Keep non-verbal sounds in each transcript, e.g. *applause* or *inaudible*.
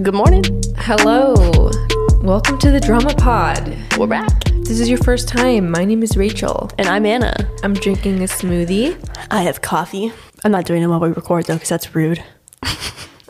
Good morning. Hello. Welcome to the Drama Pod. We're back. This is your first time. My name is Rachel. And I'm Anna. I'm drinking a smoothie. I have coffee. I'm not doing it while we record though, because that's rude. *laughs*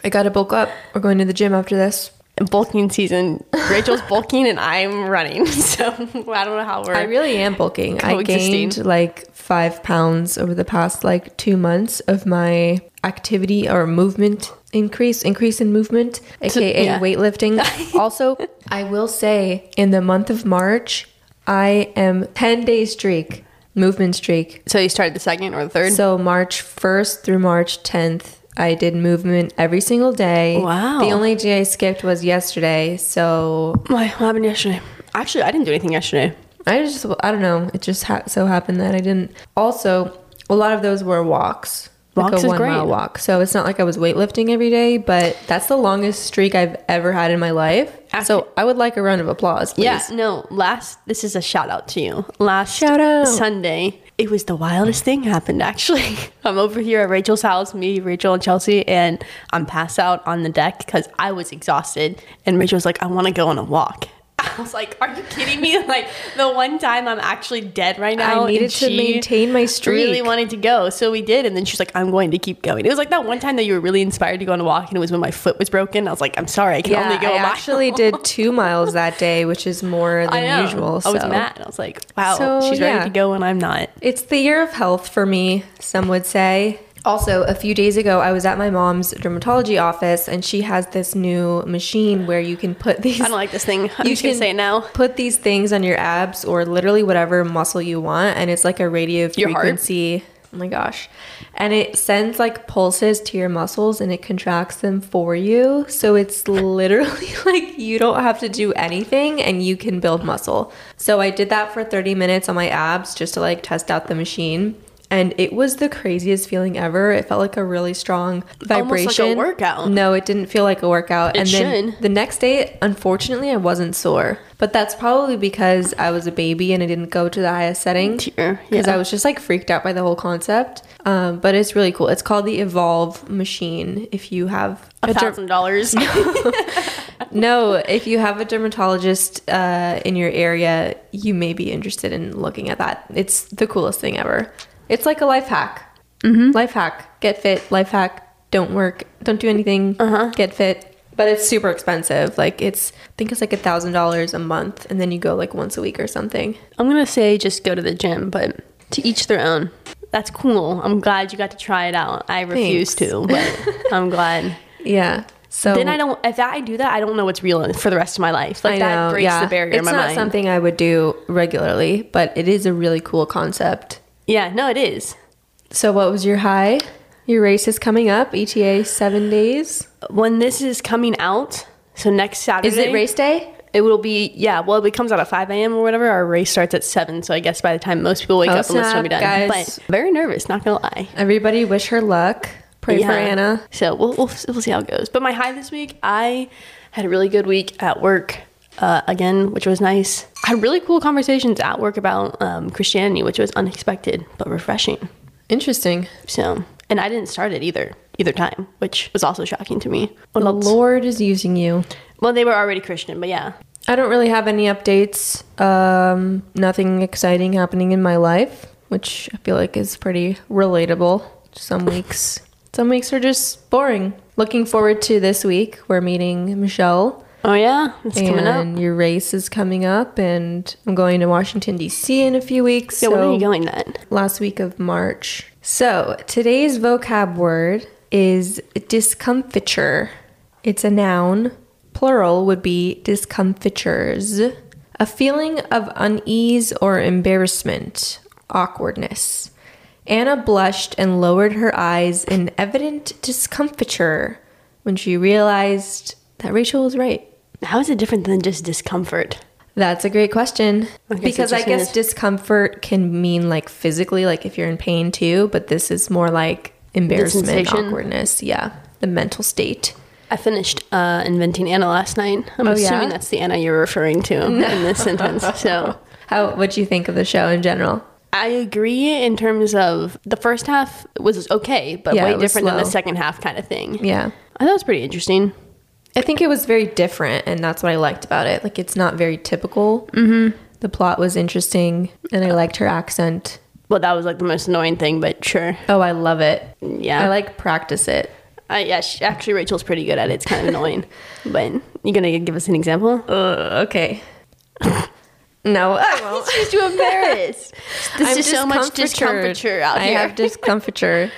I gotta bulk up. We're going to the gym after this. Bulking season. Rachel's bulking and I'm running. *laughs* So I don't know how we're. I really am bulking. I gained like five pounds over the past like two months of my activity or movement increase, increase in movement, aka yeah. weightlifting. *laughs* also, I will say in the month of March, I am 10 day streak, movement streak. so you started the second or the third? So March 1st through March 10th, I did movement every single day. Wow. The only day I skipped was yesterday. So Why? What happened yesterday? Actually, I didn't do anything yesterday. I just, I don't know. It just ha- so happened that I didn't. Also, a lot of those were walks. Walks like is one great. mile walk. So it's not like I was weightlifting every day, but that's the longest streak I've ever had in my life. So I would like a round of applause, please. Yeah, no, last, this is a shout out to you. Last Shout out. Sunday, it was the wildest thing happened actually. *laughs* I'm over here at Rachel's house, me, Rachel, and Chelsea, and I'm passed out on the deck because I was exhausted. And Rachel's like, I want to go on a walk. I was like, Are you kidding me? *laughs* Like the one time I'm actually dead right now. I needed to maintain my streak. Really wanted to go, so we did. And then she's like, "I'm going to keep going." It was like that one time that you were really inspired to go on a walk, and it was when my foot was broken. I was like, "I'm sorry, I can Yeah, only go." I a mile." actually did two miles that day, which is more *laughs* than usual. I was so. mad. I was like, "Wow, So, she's ready to go, and I'm not." It's the year of health for me, some would say. Also, a few days ago, I was at my mom's dermatology office, and she has this new machine where you can put these. I don't like this thing. *laughs* I'm you just gonna can say it now. Put these things on your abs or literally whatever muscle you want, and it's like a radio Your heart? frequency. Oh my gosh. And it sends like pulses to your muscles and it contracts them for you. So it's literally *laughs* like you don't have to do anything and you can build muscle. So I did that for 30 minutes on my abs just to like test out the machine. And it was the craziest feeling ever. It felt like a really strong vibration. Almost like a workout. No, it didn't feel like a workout. It and then should. the next day, unfortunately, I wasn't sore. But that's probably because I was a baby and I didn't go to the highest setting. Because yeah. I was just like freaked out by the whole concept. Um, but it's really cool. It's called the Evolve machine. If you have A thousand dollars. *laughs* no, if you have a dermatologist uh, in your area, you may be interested in looking at that. It's the coolest thing ever. It's like a life hack. Mm-hmm. Life hack. Get fit. Life hack. Don't work. Don't do anything. Uh-huh. Get fit. But it's super expensive. Like it's, I think it's like a thousand dollars a month, and then you go like once a week or something. I'm gonna say just go to the gym, but to each their own. That's cool. I'm glad you got to try it out. I refuse Thanks. to, but *laughs* I'm glad. Yeah. So then I don't. If I do that, I don't know what's real for the rest of my life. Like I that know, breaks yeah. the barrier It's in my not mind. something I would do regularly, but it is a really cool concept. Yeah, no, it is. So, what was your high? Your race is coming up, ETA seven days. When this is coming out, so next Saturday Is it race day? It will be yeah. Well, it comes out at five a.m. or whatever. Our race starts at seven, so I guess by the time most people wake Oh, up, enlist will be snap, done. guys. But very nervous, not gonna lie. Everybody wish her luck. Pray for Yeah. Anna. So we'll, we'll we'll see how it goes. But my high this week, I had a really good week at work. Uh, again, which was nice. I had really cool conversations at work about um, Christianity, which was unexpected but refreshing. Interesting. So, and I didn't start it either, either time, which was also shocking to me. What The else? Lord is using you. Well, they were already Christian, but yeah. I don't really have any updates. Um, nothing exciting happening in my life, which I feel like is pretty relatable. Some weeks, some weeks are just boring. Looking forward to this week. We're meeting Michelle, Oh yeah, it's coming up. and your race is coming up, and I'm going to Washington D.C. in a few weeks. Yeah, when are you going then? last week of March. So today's vocab word is discomfiture. It's a noun. Plural would be discomfitures. A feeling of unease or embarrassment, awkwardness. Anna blushed and lowered her eyes in evident discomfiture when she realized that Rachel was right. How is it different than just discomfort? That's a great question. guess because it I guess discomfort can mean like physically, like if you're in pain too, but this is more like embarrassment, awkwardness. Yeah. The mental state. I finished uh, inventing Anna last night. I'm Oh, assuming yeah? that's the Anna you're referring to *laughs* in this sentence. So *laughs* How what'd you think of the show in general? I agree in terms of the first half was okay, but Yeah, way different than the second half kind of thing. Yeah. I thought it was pretty interesting. I think it was very different, and that's what I liked about it. Like, it's not very typical. Mm-hmm. The plot was interesting, and I liked her accent. Well, that was like the most annoying thing, but sure. Oh, I love it. Yeah. I like practice it. Uh, yeah, she, actually, Rachel's pretty good at it. It's kind of annoying. *laughs* But you're gonna give us an example? Uh, okay. *laughs* no, I *laughs* won't. She's too embarrassed. There's I'm just so much discomfiture out I here. have discomfiture.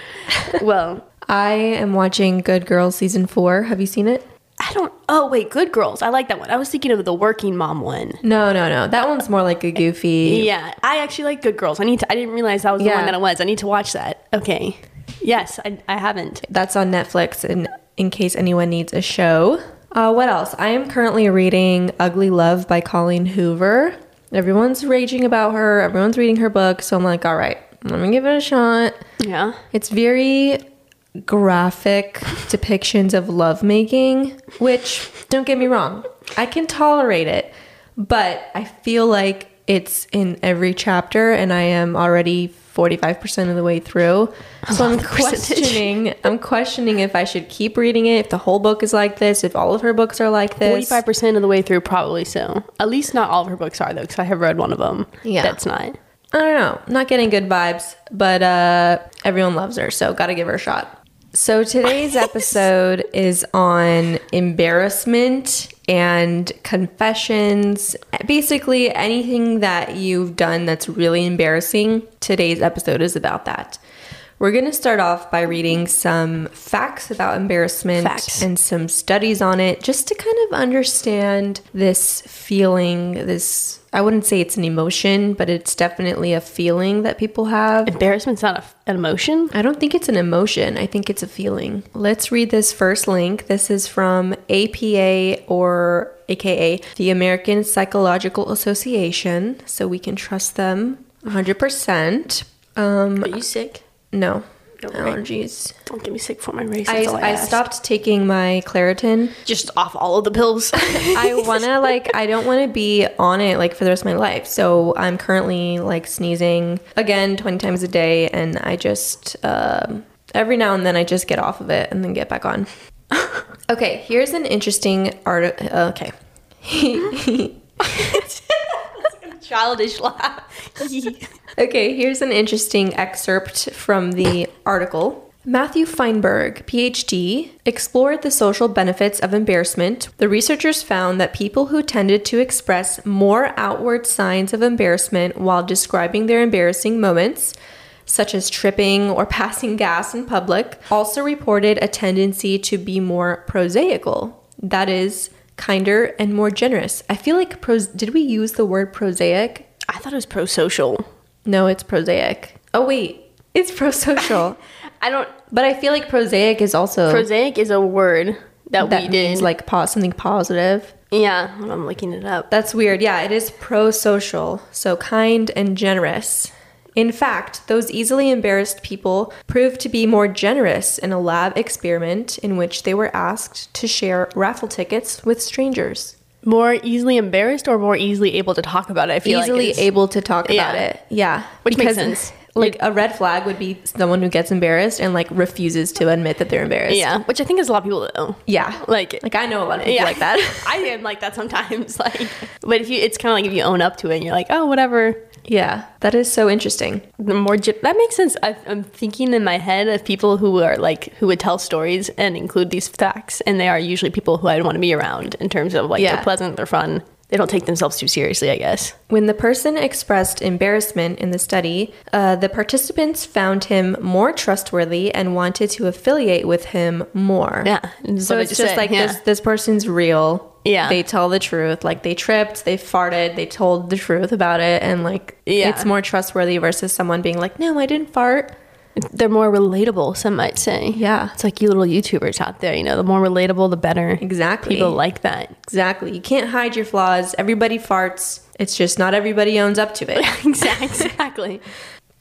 well, I am watching Good Girls season four. Have you seen it? I don't. Oh wait, Good Girls. I like that one. I was thinking of the Working Mom one. No, no, no. That one's more like a goofy. Yeah, I actually like Good Girls. I need to. I didn't realize that was the one that it was. I need to watch that. Okay. Yes, I, I haven't. That's on Netflix, and in case anyone needs a show. Uh, what else? I am currently reading Ugly Love by Colleen Hoover. Everyone's raging about her. Everyone's reading her book, so I'm like, all right, let me give it a shot. Yeah. It's very graphic depictions of lovemaking, which don't get me wrong, I can tolerate it, but I feel like it's in every chapter and I am already 45% of the way through. So I'm questioning I'm questioning if I should keep reading it, if the whole book is like this, if all of her books are like this. Forty-five percent of the way through, probably so. At least not all of her books are though, because I have read one of them. Yeah. That's not. I don't know. Not getting good vibes, but uh, everyone loves her, so got to give her a shot. So today's *laughs* episode is on embarrassment and confessions. Basically, anything that you've done that's really embarrassing. Today's episode is about that. We're going to start off by reading some facts about embarrassment Facts. and some studies on it just to kind of understand this feeling, this I wouldn't say it's an emotion, but it's definitely a feeling that people have. Embarrassment's not a, an emotion. I don't think it's an emotion. I think it's a feeling. Let's read this first link. This is from APA or AKA the American Psychological Association, so we can trust them 100%. Um, Are you sick? no, Don't worry. allergies. Don't get me sick for my race. I, I, I stopped taking my Claritin. just off all of the pills. *laughs* I want to like I don't want to be on it like for the rest of my life. So I'm currently like sneezing again 20 times a day and I just um every now and then I just get off of it and then get back on. *laughs* okay, here's an interesting art okay. *laughs* Childish laugh. Okay, here's an interesting excerpt from the article. Matthew Feinberg, PhD, explored the social benefits of embarrassment. The researchers found that people who tended to express more outward signs of embarrassment while describing their embarrassing moments, such as tripping or *laughs* passing gas in public, also reported a tendency to be more prosaical. That is, kinder and more generous. I feel like pros- did we use the word prosaic? I thought it was pro-social. No, it's prosaic. Oh wait, it's prosocial. *laughs* I don't. but I feel like prosaic is also Prosaic is a word that, that we means like po- something positive. yeah, I'm looking it up. That's weird. Yeah, it is prosocial, so kind and generous. In fact, those easily embarrassed people proved to be more generous in a lab experiment in which they were asked to share raffle tickets with strangers. More easily embarrassed or more easily able to talk about it. I feel Easily like able to talk about it. Yeah. Which makes sense. Like a red flag would be someone who gets embarrassed and like refuses to admit that they're embarrassed. Yeah, which I think is a lot of people though. Yeah. Like, Like I know a lot of people yeah, like that. *laughs* I am like that sometimes. *laughs* Like, but if you, it's kind of like if you own up to it, and you're like, oh, whatever. Yeah. That is so interesting. The more that makes sense. I, I'm thinking in my head of people who are like who would tell stories and include these facts, and they are usually people who I'd want to be around in terms of like Yeah. they're pleasant, they're fun. They don't take themselves too seriously, I guess. When the person expressed embarrassment in the study, uh, the participants found him more trustworthy and wanted to affiliate with him more. Yeah, So it's just said, like yeah. this this person's real. Yeah. They tell the truth. Like they tripped, they farted, they told the truth about it and like Yeah. it's more trustworthy versus someone being like, "No, I didn't fart." They're more relatable, some might say. Yeah. It's like you little YouTubers out there, you know, the more relatable, the better. Exactly. People like that. Exactly. You can't hide your flaws. Everybody farts. It's just not everybody owns up to it. *laughs* exactly. *laughs*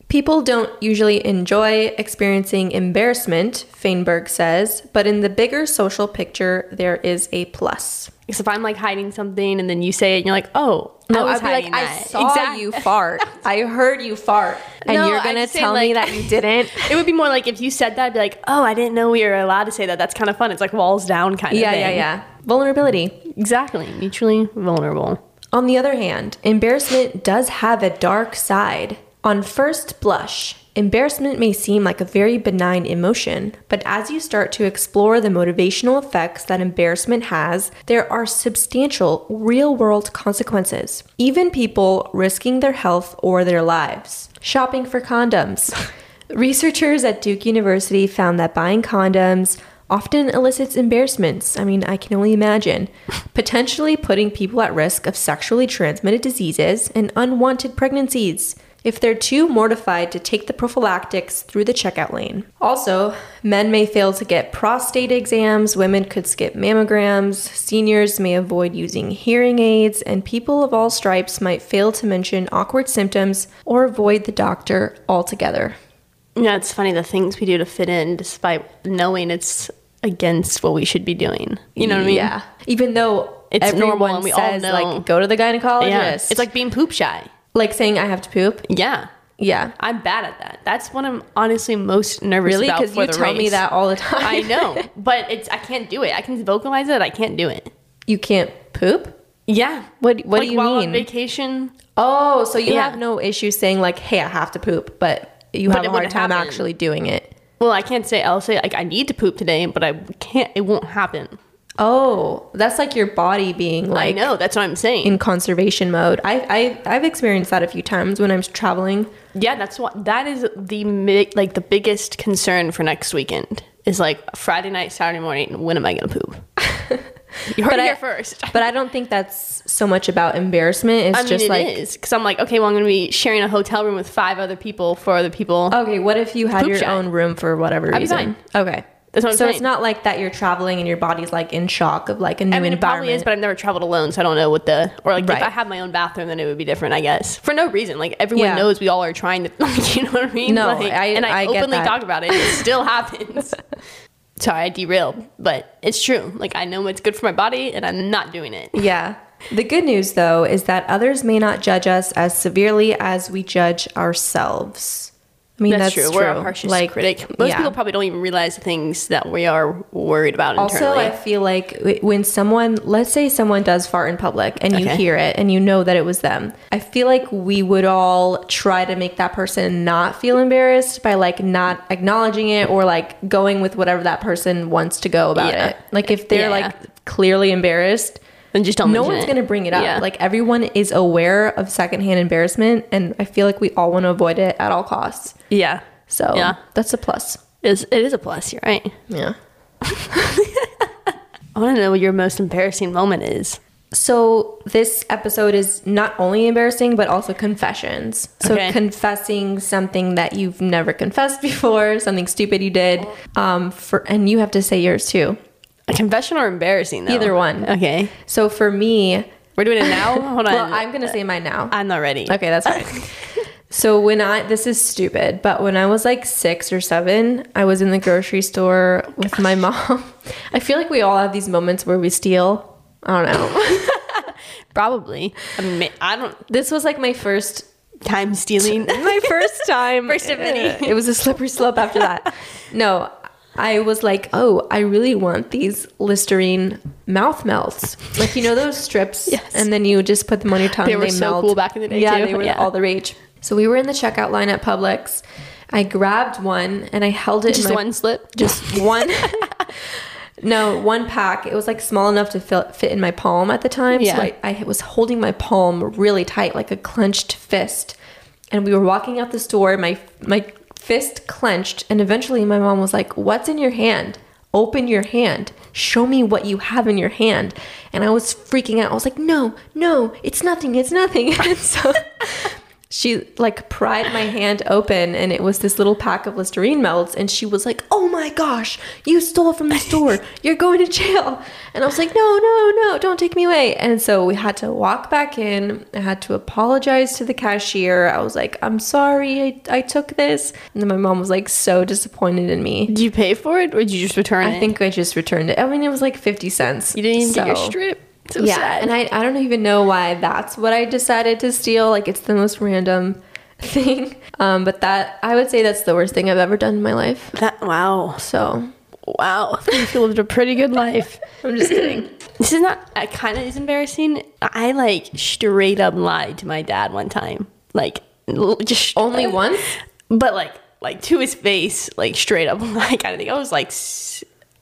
exactly. People don't usually enjoy experiencing embarrassment, Feinberg says, but in the bigger social picture, there is a plus. Because if I'm like hiding something and then you say it and you're like, oh, No, I I'd was be like, hiding I that. saw Exact- you *laughs* fart. I heard you fart. And No, you're going to tell me that you didn't? *laughs* It would be more like if you said that, I'd be like, oh, I didn't know we were allowed to say that. That's kind of fun. It's like walls down kind of thing. yeah, yeah, yeah. Vulnerability. Exactly. Mutually vulnerable. On the other hand, embarrassment does have a dark side. On first blush, embarrassment may seem like a very benign emotion, but as you start to explore the motivational effects that embarrassment has, there are substantial real world consequences. Even people risking their health or their lives. Shopping for condoms. *laughs* Researchers at Duke University found that buying condoms often elicits embarrassments. I mean, I can only imagine. *laughs* Potentially putting people at risk of sexually transmitted diseases and unwanted pregnancies if they're too mortified to take the prophylactics through the checkout lane. Also, men may fail to get prostate exams, women could skip mammograms, seniors may avoid using hearing aids, and people of all stripes might fail to mention awkward symptoms or avoid the doctor altogether. Yeah, it's funny the things we do to fit in despite knowing it's against what we should be doing. You know what I mean? Yeah. Even though It's everyone normal and we all says know. like go to the gynecologist. Yeah. It's like being poop shy. Like saying I have to poop. Yeah. Yeah. I'm bad at that. That's what I'm honestly most nervous Really? about Because you tell me that all the time. I know, *laughs* but it's I can't do it. I can vocalize it. I can't do it. you can't poop. Yeah. What What like do you while mean? on vacation? oh, so you Yeah. have no issue saying like, "Hey, I have to poop," but you But have a hard time happen. actually doing it. Well, I can't say. I'll say like I need to poop today, but I can't. It won't happen. Oh, that's like your body being like I know. That's what I'm saying. in conservation mode. I, I I've experienced that a few times when I'm traveling. yeah, that's what. That is the like the biggest concern for next weekend is like Friday night, Saturday morning. When am I gonna poop? *laughs* You heard But it I- here first. But I don't think that's so much about embarrassment. It's I mean, just it like because I'm like, okay, well, I'm gonna be sharing a hotel room with five other people, four other people. Okay, what if you had your shy. own room for whatever be reason? Okay. That's what I'm so it's not like that you're traveling and your body's like in shock of like a new I mean, it probably is, but I've never traveled alone, so I don't know what the or like Right. if I had my own bathroom, then it would be different, I guess, for no reason. Like everyone Yeah. knows we all are trying to, *laughs* like, you know what I mean? No, Like, I- and I, I openly talk about it. It still *laughs* happens. Sorry, I derailed, but it's true. Like I know what's good for my body, and I'm not doing it. yeah. The good news though is that others may not judge us as severely as we judge ourselves. I mean, That's, that's, true. We're our harshest like, critic. Most yeah. people probably don't even realize the things that we are worried about Also, internally. I feel like when someone, let's say someone does fart in public and you hear it and you know that it was them, I feel like we would all try to make that person not feel embarrassed by like not acknowledging it or like going with whatever that person wants to go about Yeah. it. Like if they're Yeah. like clearly embarrassed, then just don't. no one's it. going to bring it up. Yeah. Like everyone is aware of secondhand embarrassment and I feel like we all want to avoid it at all costs. yeah. So Yeah. that's a plus. It's, it is a plus. You're right. Yeah. *laughs* I want to know what your most embarrassing moment is. So this episode is not only embarrassing but also confessions. So Okay. confessing something that you've never confessed *laughs* before, something stupid you did. Um for and you have to say yours too. A confession or embarrassing? Though? Either one. Okay. So for me, We're doing it now. *laughs* Hold on. well, I'm going to say mine now. I'm not ready. Okay, that's fine. so when I this is stupid, but when I was like 6 or 7, I was in the grocery store with my mom. *laughs* I feel like we all have these moments where we steal. I don't know. *laughs* Probably. I, mean, I don't. this was like my first Time stealing. my first time. First of many. It was a slippery slope after that. No, I was like, oh, I really want these Listerine mouth melts. Like, you know, those *laughs* strips, Yes. and then you just put them on your tongue. And they were so melt. cool back in the day, Yeah, too. they were Yeah. all the rage. So we were in the checkout line at Publix. I grabbed one and I held it Just in my, one slip. just *laughs* one. no, one pack. It was like small enough to fit, fit in my palm at the time. Yeah. So I, I was holding my palm really tight, like a clenched fist. And we were walking out the store. My my fist clenched, and eventually my mom was like, "What's in your hand? Open your hand. Show me what you have in your hand." And I was freaking out. I was like, "No, no, it's nothing. It's nothing." *laughs* And so she like pried my hand open and it was this little pack of Listerine melts and she was like, "Oh my gosh, you stole from the *laughs* store. You're going to jail." And I was like, "No, no, no, don't take me away." And so we had to walk back in. I had to apologize to the cashier. I was like, "I'm sorry. I, I took this." And then my mom was like so disappointed in me. Did you pay for it or did you just return it? I think I just returned it. I mean, it was like 50 cents. you didn't even get your strip. So yeah, sad. and I, I don't even know why that's what I decided to steal. Like it's the most random *laughs* thing. Um, but that I would say that's the worst thing I've ever done in my life. that wow. So Wow. *laughs* You lived a pretty good life. *laughs* I'm just kidding. This is not. It kind of is embarrassing. I like straight up lied to my dad one time. Like just Only once? but like like to his face, like straight up lie kind of thing. I was like,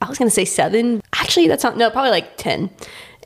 I was gonna say seven. Actually, that's not. No, probably like ten.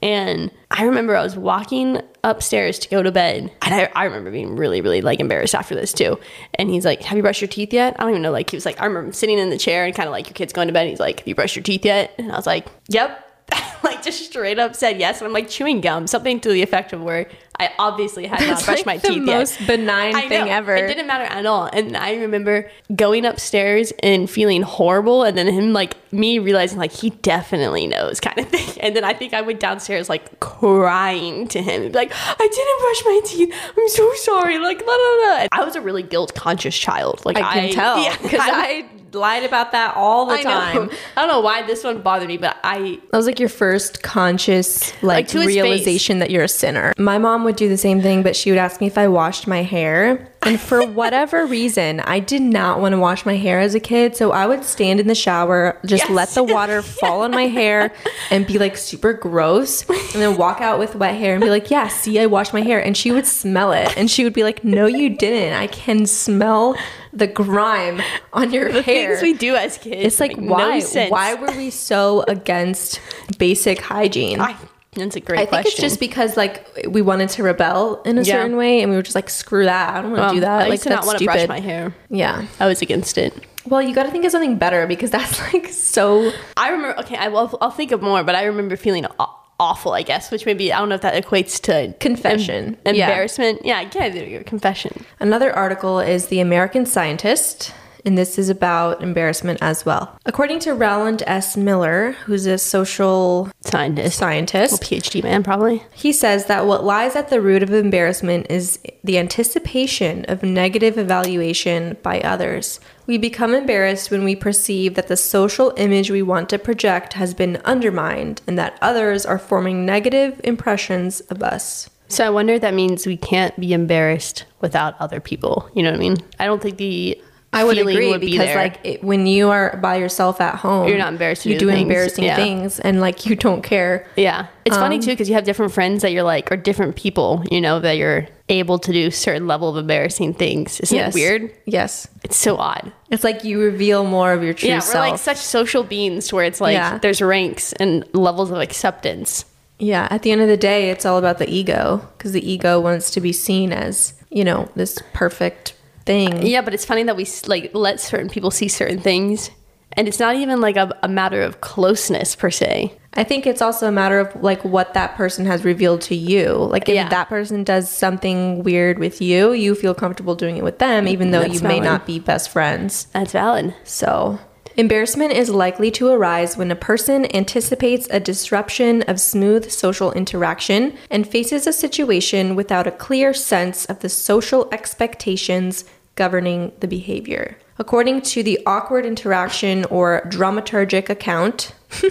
And I remember I was walking upstairs to go to bed, and I, I remember being really, really like embarrassed after this too. And he's like, "Have you brushed your teeth yet?" I don't even know. Like he was like, I remember sitting in the chair and kind of like your kid's going to bed. And he's like, "Have you brushed your teeth yet?" And I was like, "Yep." *laughs* like just straight up said yes, and I'm like chewing gum, something to the effect of where I obviously had not That's brushed like my the teeth most benign I thing know. ever. It didn't matter at all. And I remember going upstairs and feeling horrible, and then him like me realizing like he definitely knows kind of *laughs* thing. And then I think I went downstairs like crying to him, and be like, I didn't brush my teeth. I'm so sorry. Like, la la la. I was a really guilt conscious child. Like I can tell *laughs* yeah, *laughs* because I, lied about that all the I time. know. I don't know why this one bothered me, but I That was like your first conscious like, to his face. realization that you're a sinner. My mom would do the same thing, but she would ask me if I washed my hair. And for whatever reason, I did not want to wash my hair as a kid. So I would stand in the shower, just Yes. let the water *laughs* fall on my hair and be like super gross. And then walk out with wet hair and be like, yeah, see, I washed my hair. And she would smell it. And she would be like, no, you didn't. I can smell the grime on your the hair. things we do as kids. It's like why No why were we so against basic hygiene? I, that's a great question. I think it's just because like we wanted to rebel in a Yeah. certain way, and we were just like, screw that, I don't want to do that. I like used to not want to stupid. brush my hair. yeah. I was against it. Well, you got to think of something better because that's *laughs* like so. I remember. Okay, I will. I'll think of more, but I remember feeling aw- awful. I guess, which maybe I don't know if that equates to Confession. em- Yeah. embarrassment. Yeah, yeah, there you go, confession. Another article is the American Scientist. And this is about embarrassment as well. According to Rowland S. Miller, who's a social Scientist, scientist, PhD man, probably. He says that what lies at the root of embarrassment is the anticipation of negative evaluation by others. We become embarrassed when we perceive that the social image we want to project has been undermined and that others are forming negative impressions of us. So I wonder if that means we can't be embarrassed without other people. You know what I mean? I don't think the I would agree would be because there. like it, when you are by yourself at home, You're not embarrassed You do things, embarrassing yeah. things, and like you don't care. Yeah. It's funny Um, too because you have different friends that you're like, or different people, you know, that you're able to do certain level of embarrassing things. Isn't Yes. it weird? Yes, It's so odd. it's like you reveal more of your true yeah, self. we're like such social beings to where it's like Yeah. there's ranks and levels of acceptance. Yeah, at the end of the day, it's all about the ego because the ego wants to be seen as, you know, this perfect thing. Yeah, but it's funny that we like let certain people see certain things, and it's not even like a, a matter of closeness per se. I think it's also a matter of like what that person has revealed to you. Like if Yeah. that person does something weird with you, you feel comfortable doing it with them, even though That's you may not be best friends. That's valid. So, embarrassment is likely to arise when a person anticipates a disruption of smooth social interaction and faces a situation without a clear sense of the social expectations governing the behavior. According to the awkward interaction or dramaturgic account, *laughs*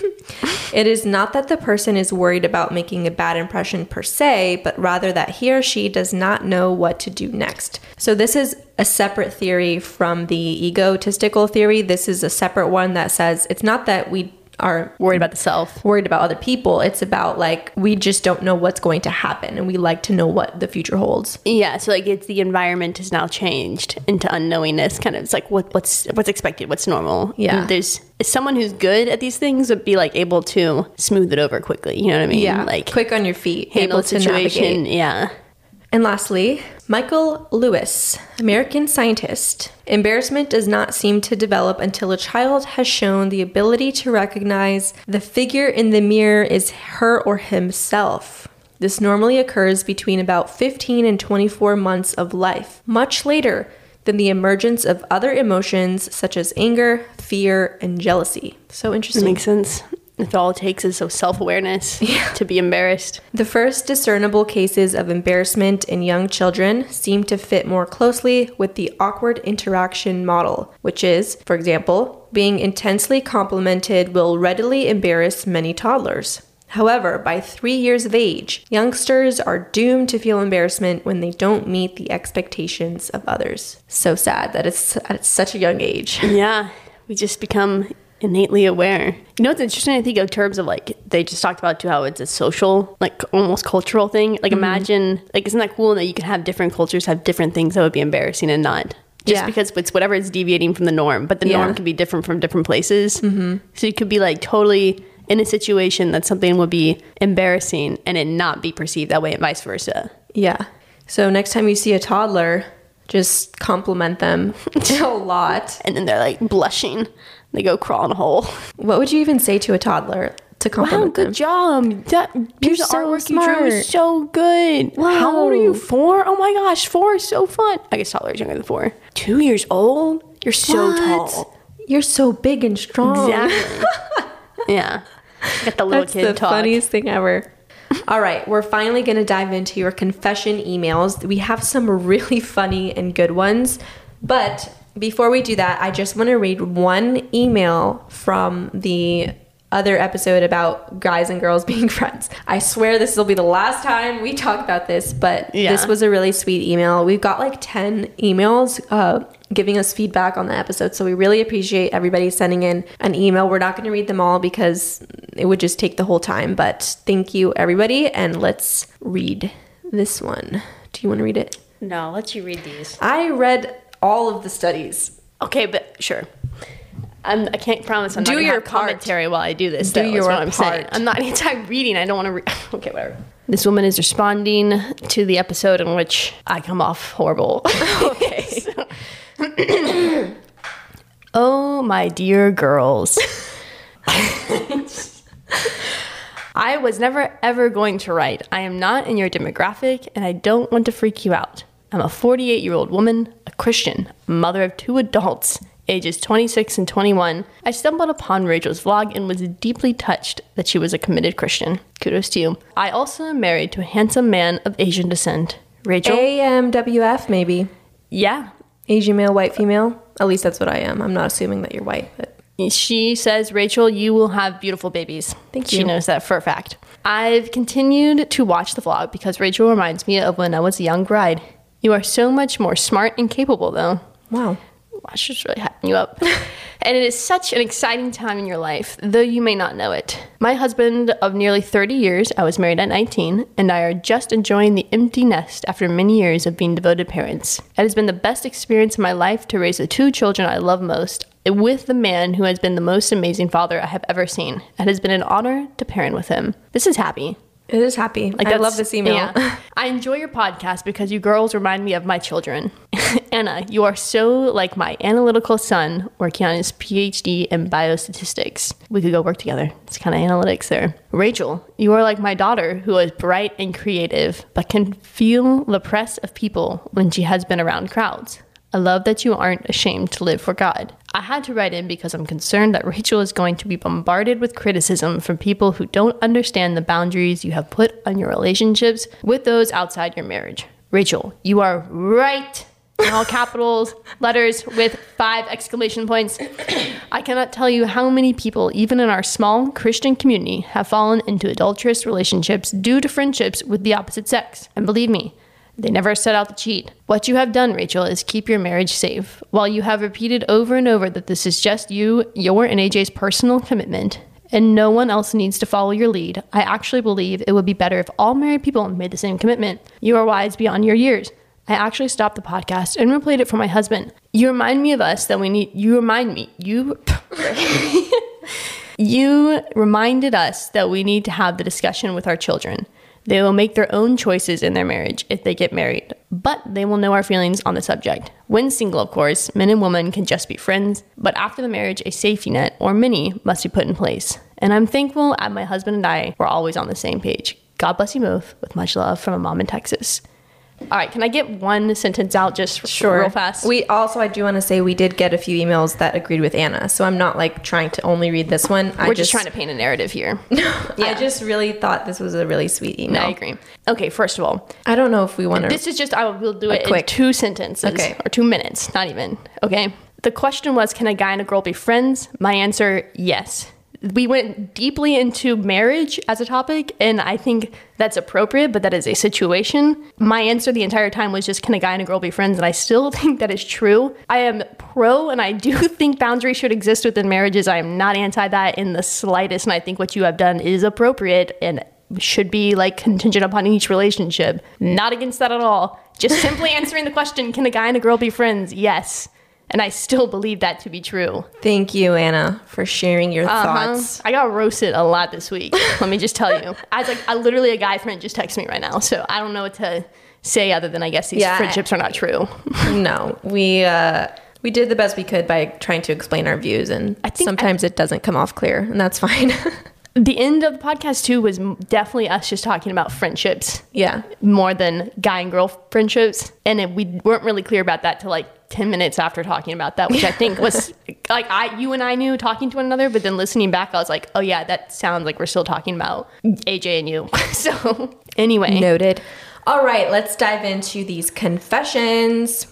it is not that the person is worried about making a bad impression per se, but rather that he or she does not know what to do next. So, this is a separate theory from the egotistical theory. This is a separate one that says it's not that we are Worried about the self. worried about other people, it's about like we just don't know what's going to happen and we like to know what the future holds. Yeah, so like it's the environment has now changed into unknowingness. Kind of, it's like what what's what's expected, what's normal. Yeah. And there's someone who's good at these things would be like able to smooth it over quickly. You know what I mean? Yeah. Like quick on your feet, handle able to situation. navigate. Yeah. And lastly, Michael Lewis, American scientist. Embarrassment does not seem to develop until a child has shown the ability to recognize the figure in the mirror is her or himself. This normally occurs between about 15 and 24 months of life, much later than the emergence of other emotions such as anger, fear, and jealousy. So That interesting. makes sense. If all it takes is self awareness to be embarrassed. The first discernible cases of embarrassment in young children seem to fit more closely with the awkward interaction model, which is, for example, being intensely complimented will readily embarrass many toddlers. However, by three years of age, youngsters are doomed to feel embarrassment when they don't meet the expectations of others. So sad that it's at such a young age. Yeah, we just become innately aware. You know what's interesting? I think in terms of like they just talked about too how it's a social, like almost cultural thing. Like imagine, like isn't that cool that you can have different cultures have different things that would be embarrassing and not. Just Yeah. because it's whatever is deviating from the norm, but the Yeah. norm can be different from different places. Mm-hmm. So you could be like totally in a situation that something would be embarrassing and it not be perceived that way, and vice versa. Yeah. So next time you see a toddler, just compliment them *laughs* a lot. And then they're like blushing, they go crawl in a hole. *laughs* What would you even say to a toddler to compliment Wow, good them? job. That piece of so artwork you drew is so good. Wow. How old are you? Four? Oh my gosh, four is so fun. I guess toddler's younger than four. Two years old? You're so What? tall. You're so big and strong. Exactly. *laughs* *laughs* yeah. Got the little That's kid the talk. funniest thing ever. All right, we're finally going to dive into your confession emails. We have some really funny and good ones. But before we do that, I just want to read one email from the other episode about guys and girls *laughs* being friends. I swear this will be the last time we talk about this, but Yeah. this was a really sweet email. We've got like 10 emails uh, giving us feedback on the episode, so we really appreciate everybody sending in an email. We're not going to read them all because it would just take the whole time, but thank you, everybody, and let's read this one. Do you want to read it? No, I'll let you read these. I read all of the studies. Okay, but sure. I'm, I can't promise I'm Do not your have part. commentary while I do this. Do though, your what I'm saying. part. I'm not *laughs* anti-reading. I don't want to. Re- *laughs* okay, whatever. This woman is responding to the episode in which I come off horrible. *laughs* okay. *clears throat* oh my dear girls. I was never ever going to write. I am not in your demographic and I don't want to freak you out. I'm a 48 year old woman, a Christian, a mother of two adults, ages 26 and 21. I stumbled upon Rachel's vlog and was deeply touched that she was a committed Christian. Kudos to you. I also am married to a handsome man of Asian descent. Rachel? AMWF, maybe. yeah. Asian male, white female. At least that's what I am. I'm not assuming that you're white, but She says, Rachel, you will have beautiful babies. Thank you. She knows that for a fact. I've continued to watch the vlog because Rachel reminds me of when I was a young bride. You are so much more smart and capable, though. wow. She's just really hyping you up. *laughs* and it is such an exciting time in your life, though you may not know it. My husband of nearly 30 years, I was married at 19, and I are just enjoying the empty nest after many years of being devoted parents. It has been the best experience of my life to raise the two children I love most with the man who has been the most amazing father I have ever seen. It has been an honor to parent with him. This is happy. It is happy. Like I love this email. yeah. *laughs* I enjoy your podcast because you girls remind me of my children. *laughs* Anna, you are so like my analytical son working on his PhD in biostatistics. We could go work together. It's kind of analytics there. Rachel, you are like my daughter who is bright and creative, but can feel the press of people when she has been around crowds. I love that you aren't ashamed to live for God. I had to write in because I'm concerned that Rachel is going to be bombarded with criticism from people who don't understand the boundaries you have put on your relationships with those outside your marriage. Rachel, you are right in all capitals, *laughs* letters with five exclamation points. *clears throat* I cannot tell you how many people, even in our small Christian community, have fallen into adulterous relationships due to friendships with the opposite sex. And believe me, they never set out to cheat. What you have done, Rachel, is keep your marriage safe. While you have repeated over and over that this is just you, your and AJ's personal commitment, and no one else needs to follow your lead, I actually believe it would be better if all married people made the same commitment. You are wise beyond your years. I actually stopped the podcast and replayed it for my husband. You remind me of us that we need, you remind me, you. *laughs* You reminded us that we need to have the discussion with our children. They will make their own choices in their marriage if they get married, but they will know our feelings on the subject. When single, of course, men and women can just be friends, but after the marriage, a safety net, or many, must be put in place. And I'm thankful that my husband and I were always on the same page. God bless you both with much love from a mom in Texas. All right, can I get one sentence out just real fast? We also, I do want to say, we did get a few emails that agreed with Anna. So I'm not like trying to only read this one. We're just, trying to paint a narrative here. *laughs* I just really thought this was a really sweet email. I agree. Okay, first of all, I don't know if we want to. this is just I will do it quick- in two sentences Okay. or two minutes, not even. Okay. The question was, can a guy and a girl be friends? My answer, yes. We went deeply into marriage as a topic, and I think that's appropriate, but that is a situation. My answer the entire time was just, can a guy and a girl be friends? And I still *laughs* think that is true. I am pro, and I do *laughs* think boundaries should exist within marriages. I am not anti that in the slightest, and I think what you have done is appropriate and should be like contingent upon each relationship. Not against that at all. Just simply *laughs* answering the question, can a guy and a girl be friends? Yes. And I still believe that to be true. Thank you, Anna, for sharing your Uh-huh. thoughts. I got roasted a lot this week. *laughs* Let me just tell you. I was like, I literally a guy friend just texted me right now, so I don't know what to say other than I guess these Yeah, I- friendships are not true. *laughs* No, we uh, we did the best we could by trying to explain our views, and I sometimes it doesn't come off clear, and that's fine. *laughs* the end of the podcast too was definitely us just talking about friendships yeah, more than guy and girl friendships, and it, we weren't really clear about that to like. 10 minutes after talking about that which i think was *laughs* like i you and i knew talking to one another but then listening back i was like oh yeah that sounds like we're still talking about aj and you *laughs* so anyway noted. All right, let's dive into these confessions.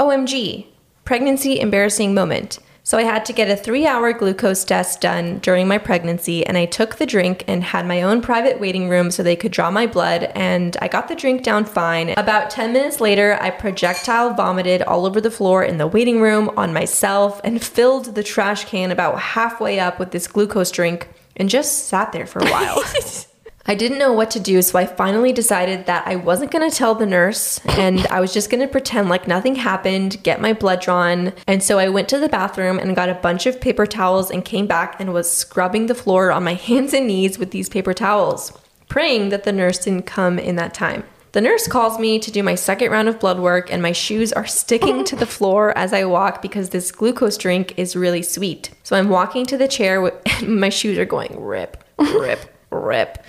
OMG, pregnancy embarrassing moment. So I had to get a three hour glucose test done during my pregnancy, and I took the drink and had my own private waiting room so they could draw my blood, and I got the drink down fine. About 10 minutes later, I projectile vomited all over the floor in the waiting room on myself and filled the trash can about halfway up with this glucose drink and just sat there for a while. *laughs* I didn't know what to do, so I finally decided that I wasn't gonna tell the nurse and I was just gonna pretend like nothing happened, get my blood drawn. And so I went to the bathroom and got a bunch of paper towels and came back and was scrubbing the floor on my *laughs* hands and knees with these paper towels, praying that the nurse didn't come in that time. The nurse calls me to do my second round of blood work, and my shoes are sticking to the floor as I walk because this glucose drink is really sweet. So I'm walking to the chair, *laughs* my shoes are going rip, rip, rip.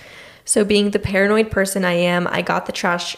So being the paranoid person I am, I got the trash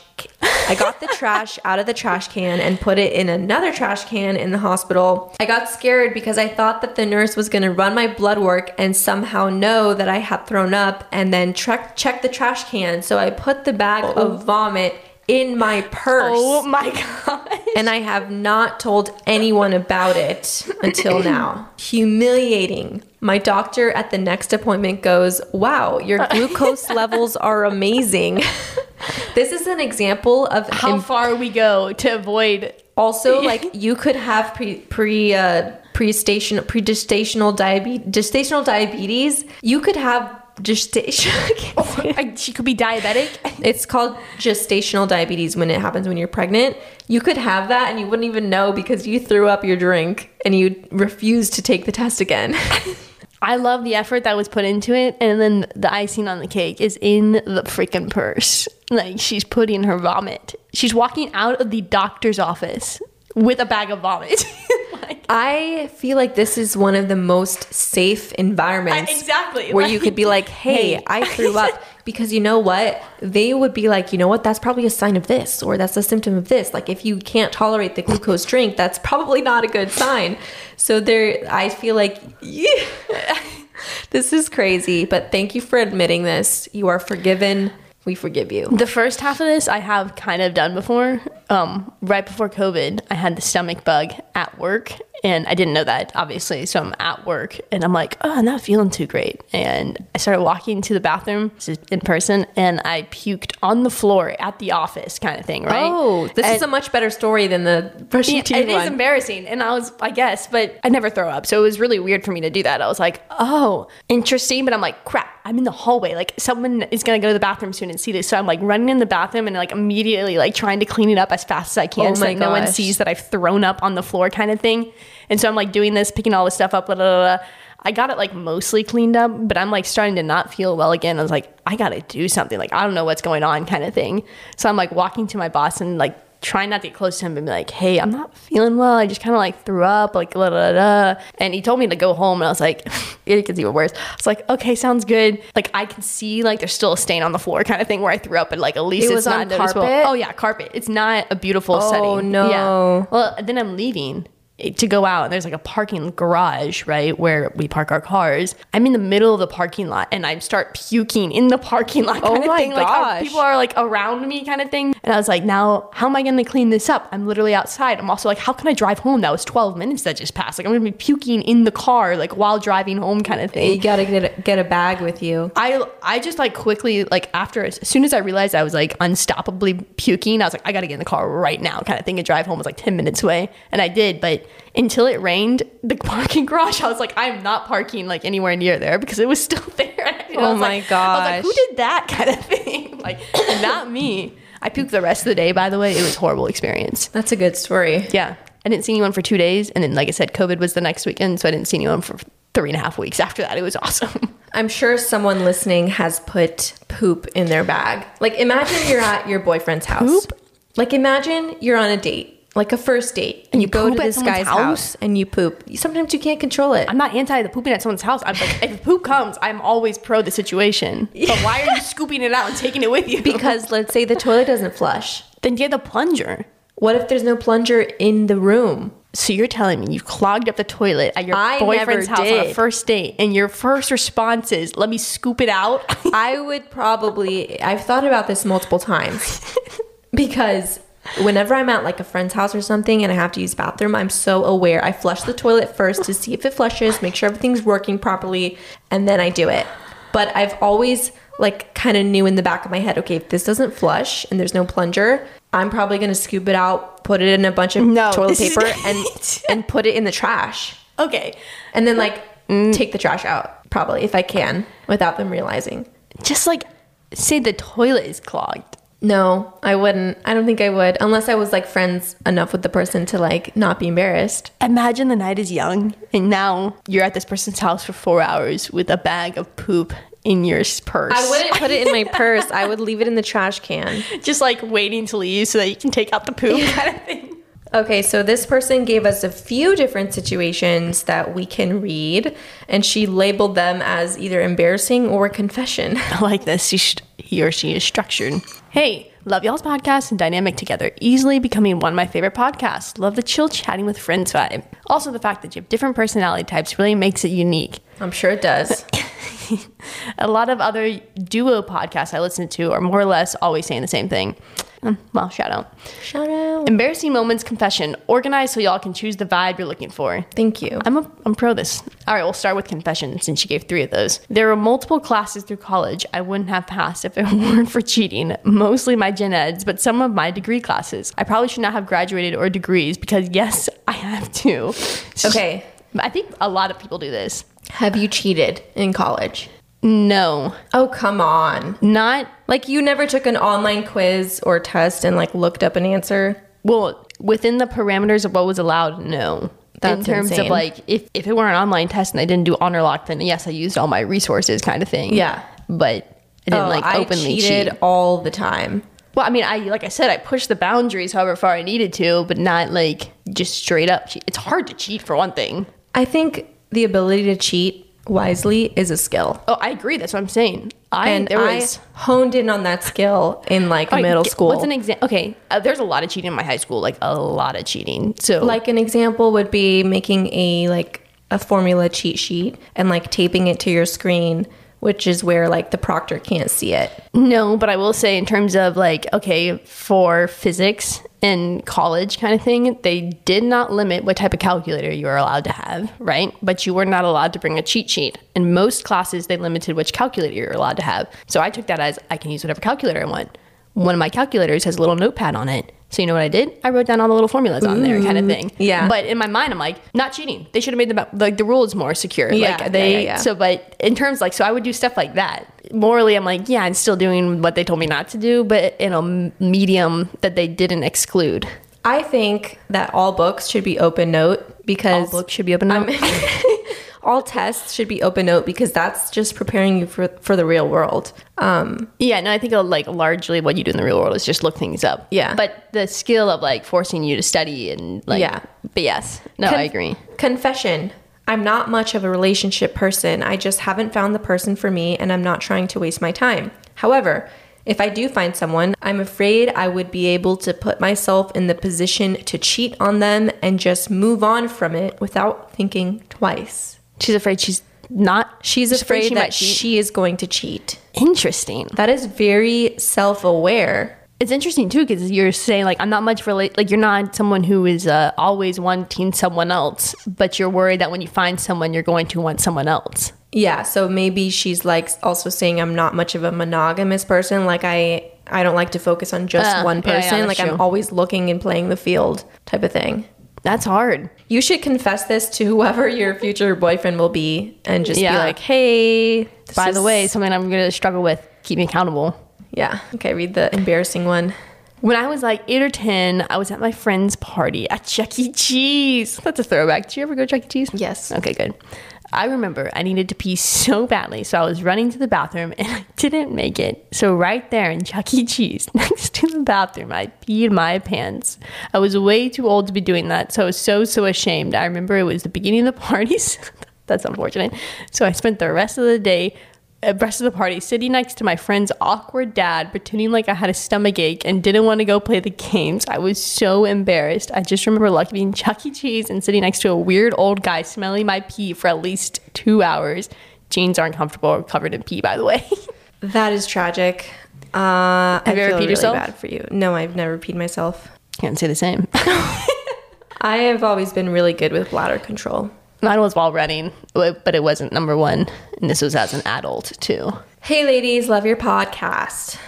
I got the *laughs* trash out of the trash can and put it in another trash can in the hospital. I got scared because I thought that the nurse was going to run my blood work and somehow know that I had thrown up and then check check the trash can. So I put the bag of vomit in my purse. oh my god And I have not told anyone about it until *clears throat* now. Humiliating. My doctor at the next appointment goes, Wow, your *laughs* glucose levels are amazing. *laughs* this is an example of how im- far we go to avoid also *laughs* like you could have pre pre uh pre-station pre-gestational diabetes gestational diabetes. You could have gestation *laughs* oh, I- she could be diabetic It's called gestational diabetes when it happens when you're pregnant. You could have that and you wouldn't even know because you threw up your drink and you refused to take the test again. *laughs* I love the effort that was put into it, and then the icing on the cake is in the freaking purse. Like she's putting her vomit. She's walking out of the doctor's office with a bag of vomit. *laughs* like, *laughs* I feel like this is one of the most safe environments. I- exactly. Where you could be *laughs* like, hey, hey. I threw up. *laughs* Because you know what? They would be like, you know what? That's probably a sign of this, or that's a symptom of this. Like, if you can't tolerate the glucose drink, that's probably not a good sign. So, there, I feel like, yeah, this is crazy. But thank you for admitting this. You are forgiven. We forgive you. the first half of this I have kind of done before. Um, right before COVID, I had the stomach bug at work, and I didn't know that obviously. So I'm at work, and I'm like, oh, I'm not feeling too great. And I started walking to the bathroom in person, and I puked on the floor at the office, kind of thing, right? Oh, this is a much better story than the brushing Yeah, teeth it is one. embarrassing, and I was, I guess, but I never throw up, so it was really weird for me to do that. I was like, oh, interesting, but I'm like, crap, I'm in the hallway, like someone is gonna go to the bathroom soon and see this, so I'm like running in the bathroom and like immediately like trying to clean it up as fast as I can, Oh so no one sees that I've thrown up on the floor, kind of thing. And so I'm like doing this, picking all this stuff up, blah, blah, blah, blah. I got it like mostly cleaned up, but I'm like starting to not feel well again. I was like, I gotta do something. Like, I don't know what's going on, kind of thing. So I'm like walking to my boss and like trying not to get close to him and be like, hey, I'm not feeling well. I just kind of like threw up, like, la da da. And he told me to go home. And I was like, *laughs* it gets even worse. I was like, okay, sounds good. Like, I can see like there's still a stain on the floor kind of thing where I threw up, but like, at least It it's not on noticeable. carpet? Oh, yeah, carpet. It's not a beautiful Oh, setting. Oh, no. Yeah. Well, then I'm leaving to go out and there's like a parking garage right where we park our cars. I'm in the middle of the parking lot and i start puking in the parking lot *laughs* Oh kind of my thing like people are like around me kind of thing. And i was like now how am i going to clean this up? I'm literally outside. I'm also like how can i drive home? That was 12 minutes that just passed. Like i'm going to be puking in the car like while driving home kind of thing. You gotta get a, get a bag with you. I I just like quickly like after as soon as I realized I was like unstoppably puking, I was like I got to get in the car right now, kind of thing. And drive home. Was like ten minutes away, and I did. But until it rained, the *laughs* parking garage, I was like I'm not parking like anywhere near there because it was still *laughs* there. And Oh my like, I was like, who did that kind of thing? *laughs* like not me. I puked the rest of the day. By the way, it was a horrible experience. That's a good story. Yeah, I didn't see anyone for two days, and then like I said, COVID was the next weekend, so I didn't see anyone for three and a half weeks after that. It was awesome. I'm sure someone listening has put poop in their bag. Like imagine you're at your boyfriend's house. Poop? Like imagine you're on a date, like a first date, and you, you go to this guy's house? house? and you poop. Sometimes you can't control it. I'm not anti the pooping at someone's house. I'm like, if poop comes, I'm always pro the situation. *laughs* But why are you scooping it out and taking it with you? because *laughs* let's say the toilet doesn't flush. then get the plunger. What if there's no plunger in the room? So you're telling me you clogged up the toilet at your I boyfriend's house on a first date, and your first response is, "Let me scoop it out." I would probably I've thought about this multiple times *laughs* because whenever I'm at like a friend's house or something and I have to use bathroom, I'm so aware. I flush the toilet first to see if it flushes, make sure everything's working properly, and then I do it. But I've always like kind of knew in the back of my head, okay, if this doesn't flush and there's no plunger, I'm probably gonna scoop it out, put it in a bunch of No, *laughs* toilet paper, and *laughs* and put it in the trash, okay, and then like mm. take the trash out probably if I can without them realizing. just like say the toilet is clogged. No, I wouldn't. I don't think I would unless I was like friends enough with the person to like not be embarrassed. Imagine the night is young, and now you're at this person's house for four hours with a bag of poop in your purse. I wouldn't put it in my purse. I would leave it in the trash can. *laughs* just like waiting to leave so that you can take out the poop kind of thing. Okay, so this person gave us a few different situations that we can read, and she labeled them as either embarrassing or confession. *laughs* I like this. He, sh- he or she is structured. Hey, love y'all's podcast and dynamic together. Easily becoming one of my favorite podcasts. Love the chill chatting with friends vibe. Also, the fact that you have different personality types really makes it unique. I'm sure it does. *laughs* A lot of other duo podcasts I listen to are more or less always saying the same thing. Um, well, shout out. Shout out. Embarrassing moments confession. Organized so y'all can choose the vibe you're looking for. Thank you. I'm, a, I'm pro this. All right, we'll start with confession since she gave three of those. There were multiple classes through college I wouldn't have passed if it *laughs* weren't for cheating. Mostly my gen eds, but some of my degree classes. I probably should not have graduated or degrees because, yes, I have to. Okay. I think a lot of people do this. Have you cheated in college? No, Oh, come on. not Like you never took an online quiz or test and like looked up an answer? well within the parameters of what was allowed. No. in That's terms of like if, if it were an online test and I didn't do Honorlock, then yes, I used all my resources kind of thing. Yeah. But I didn't Oh, like I openly cheated cheat. all the time. Well, I mean, I like I said, I pushed the boundaries however far I needed to, but not like just straight up cheat. It's hard to cheat for one thing. I think the ability to cheat wisely is a skill. Oh, I agree. That's what I'm saying. I And there I honed in on that skill in like right, middle school. What's an example? Okay, uh, there's a lot of cheating in my high school, like a lot of cheating. So like an example would be making a like a formula cheat sheet and like taping it to your screen, which is where like the proctor can't see it. No, but I will say in terms of like okay, for physics in college kind of thing, they did not limit what type of calculator you were allowed to have, right? But you were not allowed to bring a cheat sheet. In most classes, they limited which calculator you're allowed to have. So I took that as I can use whatever calculator I want. One of my calculators has a little notepad on it. So you know what I did? I wrote down all the little formulas on there, kind of mm-hmm. thing. yeah. But in my mind, I'm like, not cheating. They should have made the like the rules more secure. Yeah, like they. yeah, yeah, yeah. So, but in terms like, so I would do stuff like that. Morally, I'm like, yeah, I'm still doing what they told me not to do, but in a medium that they didn't exclude. I think that all books should be open note because All books should be open. Note. *laughs* all tests should be open note because that's just preparing you for for the real world. Um, Yeah, no, I think uh, like largely what you do in the real world is just look things up. Yeah. But the skill of like forcing you to study and like Yeah. But yes. No, Con- I agree. Confession. I'm not much of a relationship person. I just haven't found the person for me and I'm not trying to waste my time. However, if I do find someone, I'm afraid I would be able to put myself in the position to cheat on them and just move on from it without thinking twice. She's afraid she's not She's afraid she that she is going to cheat. interesting. That is very self aware. It's interesting too because you're saying like I'm not much relate like you're not someone who is uh, always wanting someone else, but you're worried that when you find someone, you're going to want someone else. Yeah, so maybe she's like also saying I'm not much of a monogamous person. Like I I don't like to focus on just Uh, one yeah, yeah, person. that's like I'm always looking and playing the field type of thing. That's hard. You should confess this to whoever your future boyfriend will be and just be like, "Hey, By the way, something I'm going to struggle with. Keep me accountable. yeah, okay, read the embarrassing one. When I was like eight or ten, I was at my friend's party at Chuck E. Cheese. That's a throwback. Did you ever go to Chuck E. Cheese? Yes. Okay, good. I remember I needed to pee so badly, so I was running to the bathroom and I didn't make it. So right there in Chuck E. Cheese, *laughs* next to the bathroom, I peed my pants. I was way too old to be doing that, so I was so so ashamed. I remember it was the beginning of the parties. *laughs* That's unfortunate. So I spent the rest of the day rest of the party sitting next to my friend's awkward dad, pretending like I had a stomach ache and didn't want to go play the games. I was so embarrassed. I just remember like being Chuck E. Cheese and sitting next to a weird old guy smelling my pee for at least two hours. Jeans aren't comfortable or covered in pee, by the way. *laughs* That is tragic. Uh, Have I you ever peed really yourself? bad for you. No, I've never peed myself. Can't say the same. *laughs* *laughs* I have always been really good with bladder control. Mine was while running, but it wasn't number one. And this was as an adult, too. Hey, ladies, love your podcast.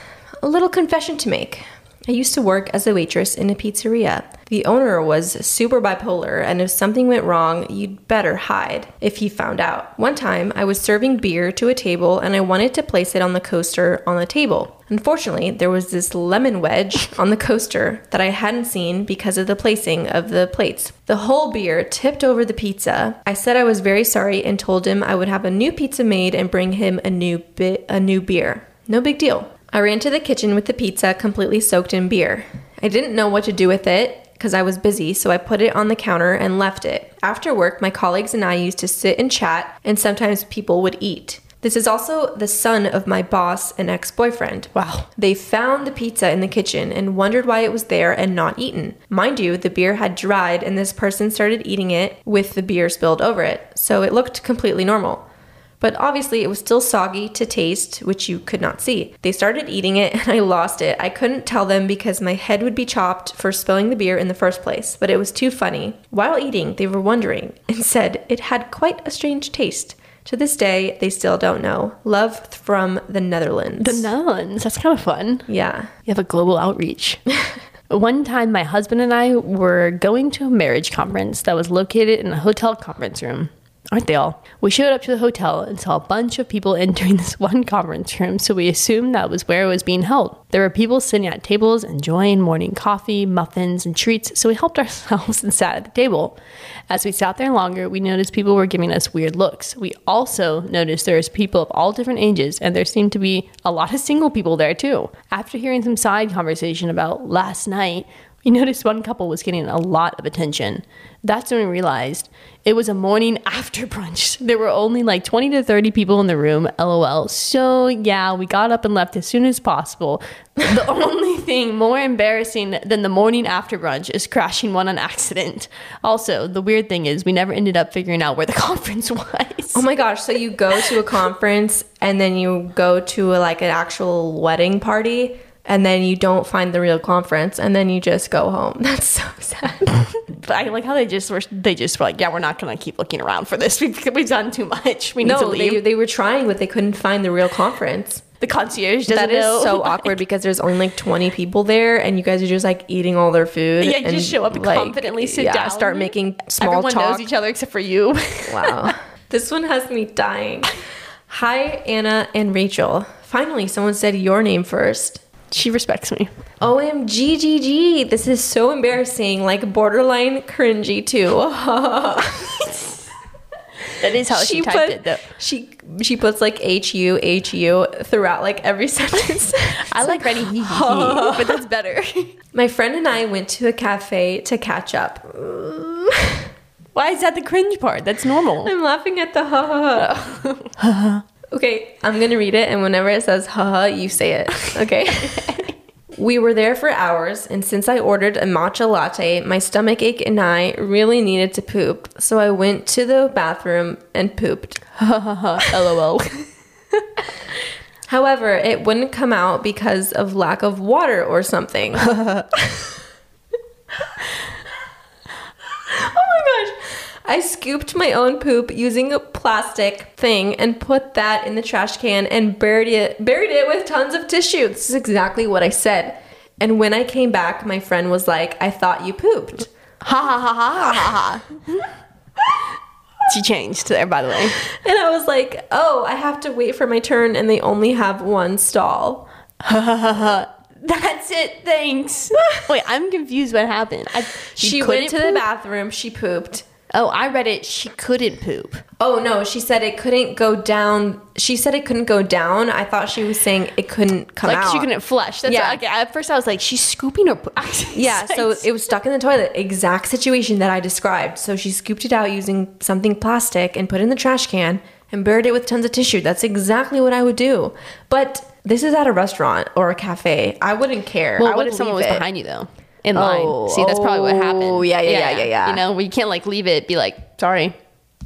A little confession to make. I used to work as a waitress in a pizzeria. The owner was super bipolar, and if something went wrong, you'd better hide if he found out. One time, I was serving beer to a table and I wanted to place it on the coaster on the table. Unfortunately, there was this lemon wedge *laughs* on the coaster that I hadn't seen because of the placing of the plates. The whole beer tipped over the pizza. I said I was very sorry and told him I would have a new pizza made and bring him a new bit a new beer. No big deal. I ran to the kitchen with the pizza completely soaked in beer. I didn't know what to do with it because I was busy, so I put it on the counter and left it. After work, my colleagues and I used to sit and chat, and sometimes people would eat. This is also the son of my boss and ex boyfriend. Wow. They found the pizza in the kitchen and wondered why it was there and not eaten. Mind you, the beer had dried and this person started eating it with the beer spilled over it, so it looked completely normal. But obviously, it was still soggy to taste, which you could not see. They started eating it *laughs* and I lost it. I couldn't tell them because my head would be chopped for spilling the beer in the first place, but it was too funny. While eating, they were wondering *laughs* and said it had quite a strange taste. To this day, they still don't know. Love from the Netherlands. The nuns. That's kind of fun. yeah. You have a global outreach. *laughs* One time, my husband and I were going to a marriage conference that was located in a hotel conference room. Aren't they all? We showed up to the hotel and saw a bunch of people entering this *laughs* one conference room, so we assumed that was where it was being held. There were people sitting at tables enjoying morning coffee, muffins, and treats, so we helped *laughs* ourselves and sat at the table. As we sat there longer, we noticed people were giving us weird looks. We also noticed there was people of all different ages, and there seemed to be a lot of single people there too. After hearing some side conversation about last night, we *laughs* noticed one couple was getting a lot of attention. That's when we realized it was a morning after brunch. *laughs* There were only like 20 to 30 people in the room, lol. So, yeah, we got up and left as soon as possible. *laughs* The only thing more embarrassing than the morning after brunch is crashing one on accident. Also, the weird thing is, we never ended up figuring out where the *laughs* conference was. Oh my gosh, so you go to a conference and then you go to a, like an actual wedding party and then you don't find the real conference and then you just go home. *laughs* That's so sad. *laughs* But I like how they just were, they just were like, yeah, we're not going to keep looking around for this. *laughs* We've, we've done too much. We need to no, leave. they, they were trying but they couldn't find the real conference. the concierge doesn't That is know. so awkward because there's only like 20 people there and you guys are just like eating all their food. Yeah, and, just show up like, confidently sit yeah, down. start making small Everyone talk. knows each other except for you. Wow. this one has me dying. Hi, Anna and Rachel. Finally, someone said your name first. She respects me. OMGGG. This is so embarrassing, like borderline cringy too. *laughs* That is how she, typed put- it, though. She she puts like H U H U throughout like every *laughs* sentence. *laughs* I like hee hee, but that's better. My friend and I went to a cafe to catch up. Why is that the cringe part? That's normal. I'm laughing at the ha ha ha. Okay, I'm gonna read it, and whenever it says ha ha, you say it. Okay. *laughs* we were there for hours, and since I ordered a matcha latte, my stomach ache and I really needed to poop. So I went to the bathroom and pooped. Ha ha ha, *laughs* LOL. However, it wouldn't come out because of lack of water or something. *laughs* oh my gosh. I scooped my own poop using a plastic thing and put that in the trash can and buried it buried it with tons of tissue. This is exactly what I said. And when I came back, my friend was like, "I thought you pooped." Ha ha ha ha ha ha. She changed there, by the way. And I was like, "Oh, I have to wait for my turn and they only have one stall." Ha ha ha ha. That's it. Thanks. *laughs* Wait, I'm confused. What happened? I, She went to the bathroom, she pooped. Oh, I read it. She couldn't poop. Oh no, she said it couldn't go down. She said it couldn't go down. I thought she was saying it couldn't come Like out. she couldn't flush. That's Yeah. yeah. okay. At first, I was like, she's scooping her. poop. *laughs* yeah, so it was stuck in the toilet. Exact situation that I described. So she scooped it out using something plastic and put it in the trash can and buried it with tons of tissue. That's exactly what I would do. But this is at a restaurant or a cafe. I wouldn't care. Well, I what if someone was it. behind you though? In Oh, line. See, that's probably what happened. oh, yeah, yeah, yeah, yeah, yeah. You know, we can't like leave it. Be like, sorry,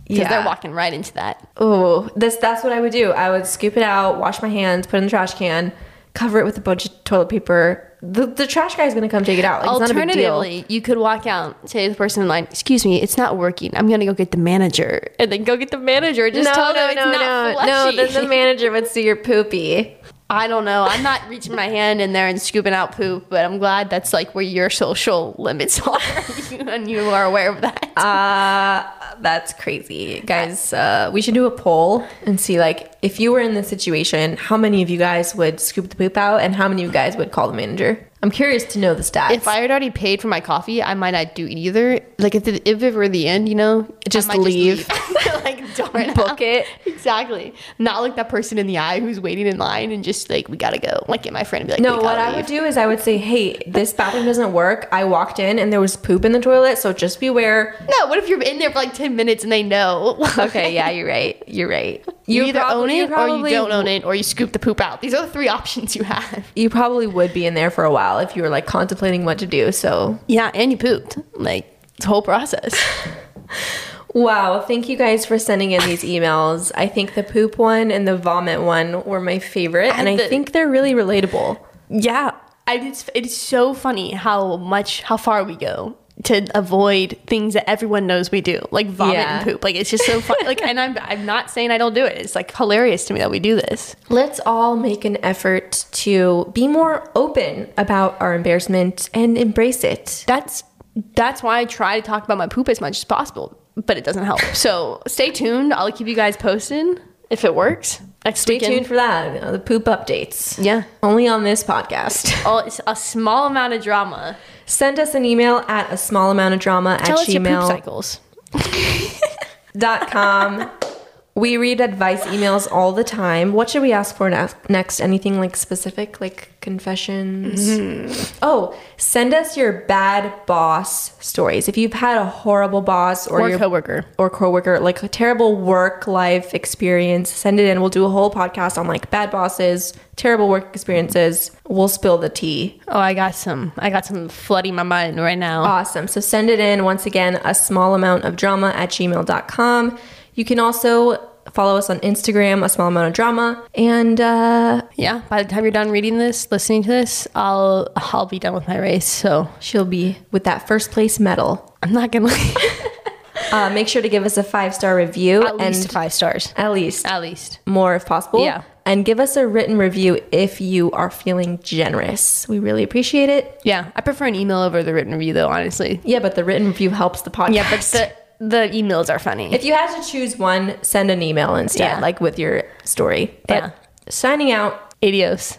because Yeah. they're walking right into that. Oh, this that's what I would do. I would scoop it out, wash my hands, put it in the trash can, cover it with a bunch of toilet paper. The, the trash is gonna come take it out. Like, it's not a big deal. Alternatively, you could walk out, say to the person in line, "Excuse me, it's not working. I'm gonna go get the manager," and then go get the manager. Just no, tell no, them it's no, not no, no. Then the manager would see your poopy. I don't know. I'm not reaching my hand in there and scooping out poop, but I'm glad that's like where your social limits are, *laughs* and you are aware of that. Uh, that's crazy, guys. Uh, we should do a poll and see like if you were in this situation, how many of you guys would scoop the poop out, and how many of you guys would call the manager? I'm curious to know the stats. if I had already paid for my coffee, I might not do either. Like if, it, if it were the end, you know, Just I might leave. *laughs* *laughs* like darn Book it. exactly. Not like that person in the eye who's waiting in line and just like we gotta go. Like get my friend and be like, No, "We what gotta I would do is I would say, "Hey, this bathroom doesn't work. I walked in and there was poop in the toilet, so just beware." No, what if you're in there for like ten minutes and they know? *laughs* Okay, yeah, you're right. You're right. You either prob- own it or you don't own it, or you scoop the poop out. These are the three options you have. You probably would be in there for a while if you were like contemplating what to do. So, Yeah, and you pooped. Like the whole process. *laughs* wow, thank you guys for sending in these emails. I think the poop one and the vomit one were my favorite, and I the- think they're really relatable. Yeah, I, it's it's so funny how much how far we go to avoid things that everyone knows we do, like vomit Yeah. and poop. Like it's just so fun. like, and I'm I'm not saying I don't do it. It's like hilarious to me that we do this. Let's all make an effort to be more open about our embarrassment and embrace it. That's that's why I try to talk about my poop as much as possible, but it doesn't help. So stay tuned. I'll keep you guys posted if it works. Next Stay weekend. tuned for that. uh, the poop updates. Yeah. Only on this podcast. *laughs* Oh, it's a small amount of drama. Send us an email at a small amount of drama Tell at us your poop gmail. cycles. dot com. *laughs* we read advice emails all the time. What should we ask for next? Anything like specific, like confessions? Mm-hmm. Oh, send us your bad boss stories. If you've had a horrible boss or, Or your coworker. or coworker, like a terrible work life experience, send it in. We'll do a whole podcast on like bad bosses, terrible work experiences. We'll spill the tea. Oh, I got some. I got some flooding my mind right now. Awesome. So send it in once again, a small amount of drama at gmail.com. You can also follow us on Instagram, a small amount of drama. And uh, yeah. By the time you're done reading this, listening to this, I'll I'll be done with my race. So she'll be with that first place medal. I'm not gonna *laughs* Uh, make sure to give us a five star review at least five stars. at least At least. more if possible. Yeah. And give us a written review if you are feeling generous. We really appreciate it. Yeah, I prefer an email over the written review though. Honestly. Yeah, but the written review helps the podcast. Yeah, but the *laughs* the emails are funny. If you had to choose one, send an email instead, Yeah. like with your story. But Yeah. signing out. Adios.